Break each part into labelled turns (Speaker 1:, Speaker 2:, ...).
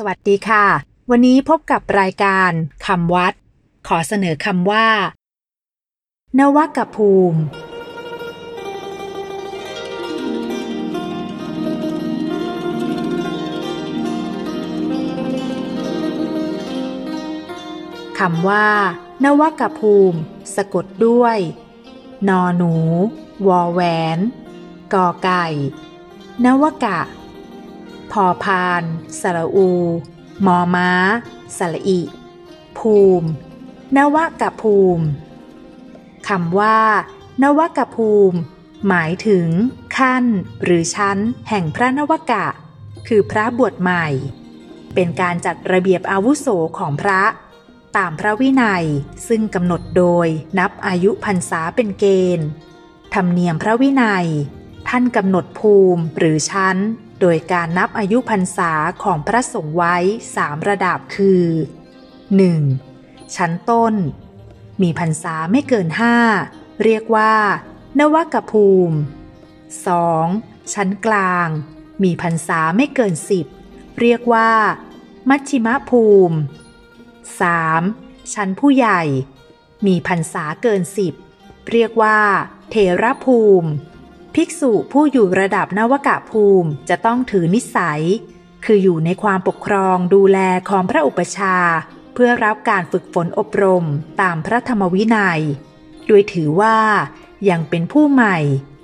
Speaker 1: สวัสดีค่ะ วันนี้พบกับรายการคำวัด ขอเสนอคำว่า นวกภูมิคำว่า นวกภูมิ สะกดด้วย นอหนู วอแหวน กอไก่ นวกะ พอพาน สระอู มอม้า สระอิ ภูมิ นวกะภูมิคำว่า นวกะภูมิ หมายถึง ขั้น หรือชั้น แห่งพระนวกะ คือพระบวชใหม่ เป็นการจัดระเบียบอาวุโสของพระตามพระวินัยซึ่งกำหนดโดยนับอายุพรรษาเป็นเกณฑ์ ธรรมเนียมพระวินัย ท่านกำหนดภูมิหรือชั้น โดยการนับอายุพรรษาของพระสงฆ์ไว้สามระดับคือ 1. ชั้นต้น มีพรรษาไม่เกินห้าเรียกว่า นวกภูมิ 2. ชั้นกลาง มีพรรษาไม่เกินสิบเรียกว่า มัชชิมภูมิ 3. ชั้นผู้ใหญ่ มีพรรษาเกินสิบเรียกว่า เทระภูมิ ภิกษุผู้อยู่ระดับนวกะภูมิจะต้องถือนิสัย คืออยู่ในความปกครองดูแลของพระอุปชา เพื่อรับการฝึกฝนอบรมตามพระธรรมวินัย โดยถือว่ายังเป็นผู้ใหม่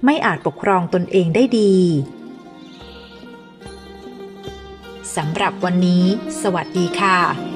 Speaker 1: ไม่อาจปกครองตนเองได้ดีสำหรับวันนี้ สวัสดีค่ะ